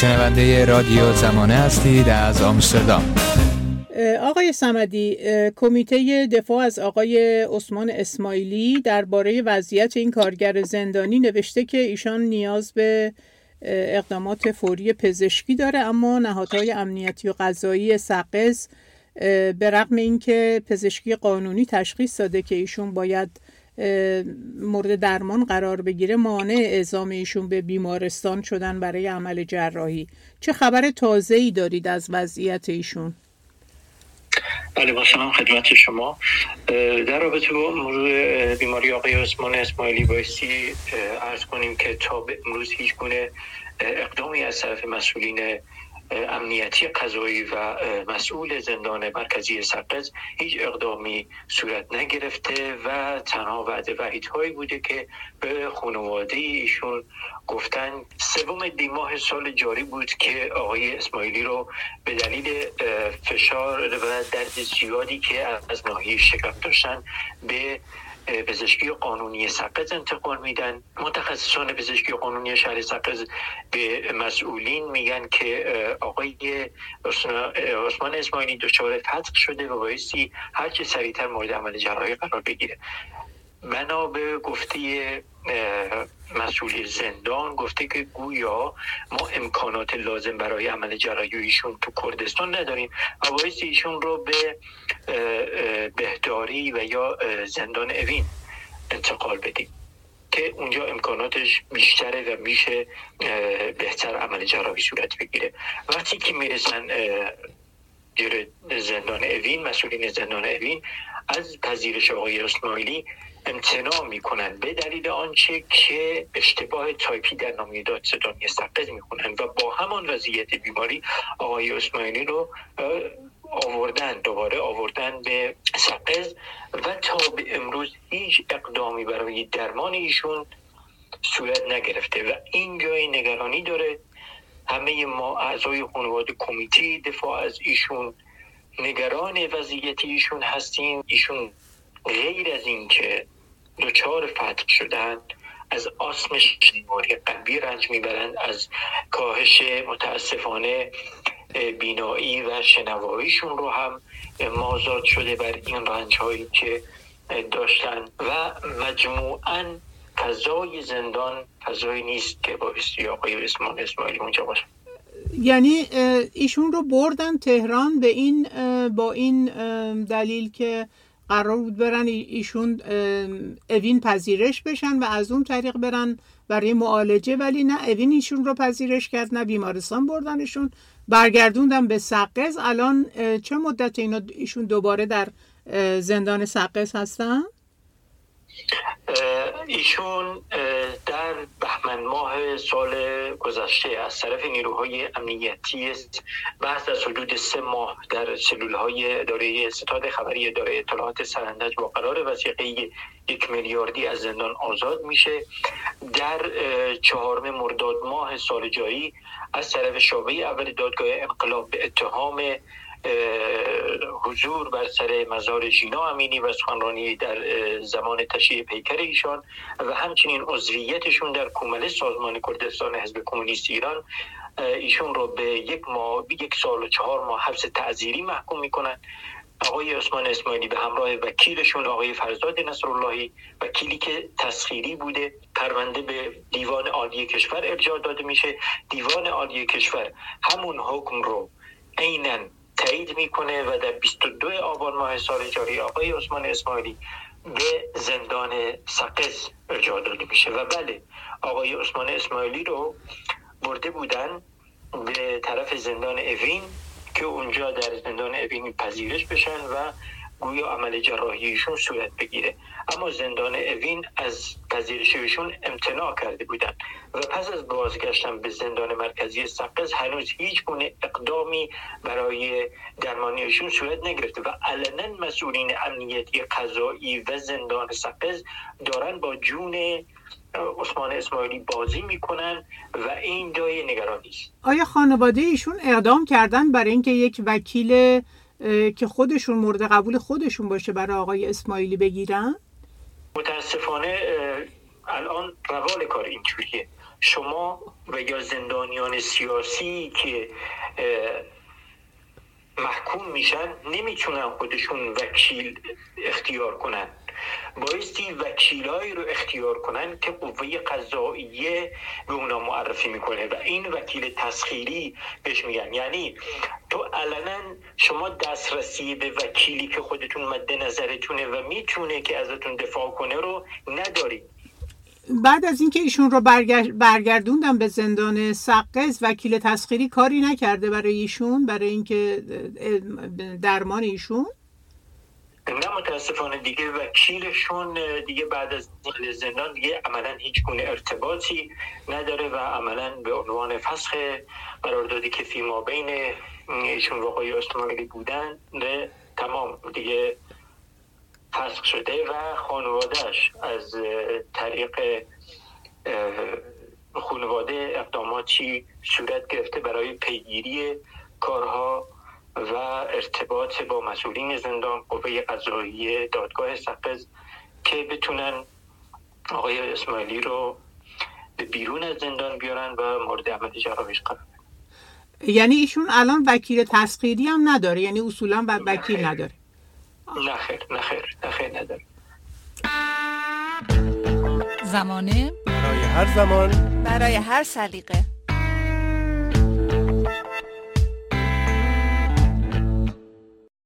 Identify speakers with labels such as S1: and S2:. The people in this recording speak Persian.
S1: شنونده رادیو زمانه هستید از آمستردام.
S2: آقای سمدی کمیته دفاع از آقای عثمان اسماعیلی درباره وضعیت این کارگر زندانی نوشته که ایشان نیاز به اقدامات فوری پزشکی داره اما نهادهای امنیتی و قضایی سقز به رغم اینکه پزشکی قانونی تشخیص داده که ایشون باید مورد درمان قرار بگیره مانع اعزام ایشون به بیمارستان شدن برای عمل جراحی. چه خبر تازه ای دارید از وضعیت ایشون؟
S3: بله با سلام خدمت شما. در رابطه با موضوع بیماری آقای عثمان اسماعیلی بایستی ارز کنیم که تا به امروز هیچ گونه اقدامی از طرف مسئولین امنیتی قضایی و مسئول زندان مرکزی سقز هیچ اقدامی صورت نگرفته و تنها وعده وحید هایی بوده که به خانواده ایشون گفتن. سوم دیماه سال جاری بود که آقای اسماعیلی رو به دلیل فشار و درد زیادی که از ناحیه شکم داشتن به پزشکی قانونی سقز انتقال میدن. متخصصان پزشکی قانونی شهر سقز به مسئولین میگن که آقای عثمان اسماعیلی دچار فتق شده و بایستی هرچه سریعتر مورد عمل جراحی قرار بگیره. بنا به گفته مسئول زندان گفته که گویا ما امکانات لازم برای عمل جراحی ایشون تو کردستان نداریم و باعث ایشون رو به بهداری و یا زندان اوین انتقال بدیم که اونجا امکاناتش بیشتره و میشه بهتر عمل جراحی صورت بگیره. وقتی که می‌رسن زندان اوین مسئولین زندان اوین از پذیرش آقای اسماعیلی امتناع می‌کنند. به دلیل آنچه که اشتباه تایپی در نامی دادستانی سقز می‌کنند و با همان وضعیت بیماری آقای اسماعیلی رو آوردن دوباره آوردن به سقز و تا به امروز هیچ اقدامی برای درمان ایشون صورت نگرفته و این جای نگرانی داره همه ما اعضای خانواده کمیته دفاع از ایشون نگران وضعیت ایشون هستیم. ایشون غیر از اینکه دچار فتح شدن از آسم بیماری قلبی رنج می‌برند از کاهش متاسفانه بینایی و شنواییشون رو هم مازاد شده بر این رنج هایی که داشتن. و مجموعا فضای زندان فضایی نیست که با آقای اسمان اسماعیلی اونجا باشه.
S2: یعنی ایشون رو بردن تهران به این با این دلیل که قرار بود برن ایشون اوین پذیرش بشن و از اون طریق برن برای معالجه ولی نه اوین ایشون رو پذیرش کرد نه بیمارستان بردنشون. برگردوندم به سقز. الان چه مدت اینا ایشون دوباره در زندان سقز هستن؟
S3: ایشون در بهمن ماه سال گذشته از طرف نیروهای امنیتی بعد از حدود سه ماه در سلول های اداره ستاد خبری اداره اطلاعات سرندج با قرار وسیقه یک میلیاردی از زندان آزاد میشه. در چهارم مرداد ماه سال جاری از طرف شعبه اول دادگاه انقلاب به اتهام حضور بر سر مزار ژینا امینی و سخنرانی در زمان تشییع پیکر ایشان و همچنین عضویتشون در کومله سازمان کردستان حزب کمونیست ایران. ایشون رو به یک ماه یک سال و چهار ماه حبس تعذیری محکوم می‌کنن. آقای عثمان اسماعیلی به همراه وکیلشون آقای فرزاد نصراللهی وکیلی که تسخیری بوده پرونده به دیوان عالی کشور ارجاع داده میشه. دیوان عالی کشور همون حکم رو عینا تایید می‌کنه و در 22 آبان ماه سال جاری آقای عثمان اسماعیلی به زندان سقز ارجاع داده میشه. و بله آقای عثمان اسماعیلی رو برده بودن به طرف زندان اوین که اونجا در زندان اوین پذیرش بشن و گویا عمل جراحیشون صورت بگیره. اما زندان اوین از پذیرششون امتناع کرده بودن و پس از بازگشتن به زندان مرکزی سقز هنوز هیچ گونه اقدامی برای درمانیشون صورت نگرفته و علنا مسئولین امنیتی قضایی و زندان سقز دارن با جون عثمان اسماعیلی بازی می‌کنن و این جای نگرانی است
S2: آیا خانواده ایشون اقدام کردن برای اینکه یک وکیل که خودشون مورد قبول خودشون باشه برای آقای اسماعیلی بگیرن؟
S3: متاسفانه الان روال کار اینجوریه. شما و یا زندانیان سیاسی که محکوم میشن نمی‌تونن خودشون وکیل اختیار کنن. بایستی وکیلایی رو اختیار کنن که قوه قضاییه به اونا معرفی می‌کنه و این وکیل تسخیری بهش میگن. یعنی تو علنا شما دسترسی به وکیلی که خودتون مد نظرتونه و می‌تونه که ازتون دفاع کنه رو ندارید
S2: بعد از اینکه ایشون رو برگردوندم به زندان سقز وکیل تسخیری کاری نکرده برای ایشون برای اینکه درمان ایشون.
S3: نه متاسفانه دیگه وکیلشون دیگه بعد از زندان دیگه عملا هیچ گونه ارتباطی نداره و عملا به عنوان فسخ قراردادی که فیما بین ایشون و آقای استمالی بودن تمام دیگه فسخ شده و خانوادهش از طریق خانواده اقداماتی صورت گرفته برای پیگیری کارها و ارتباط با مسئولین زندان قوه قضایی دادگاه سقز که بتونن آقای اسماعیلی رو به بیرون از زندان بیارن و مورد عمل جراحش قرار
S2: یعنی ایشون الان وکیل تسخیری هم نداره؟ یعنی اصولا بعد وکیل نداره؟
S3: نخیر نخیر نخیر نداره.
S4: زمانه.
S5: برای هر زمان.
S4: برای هر سلیقه.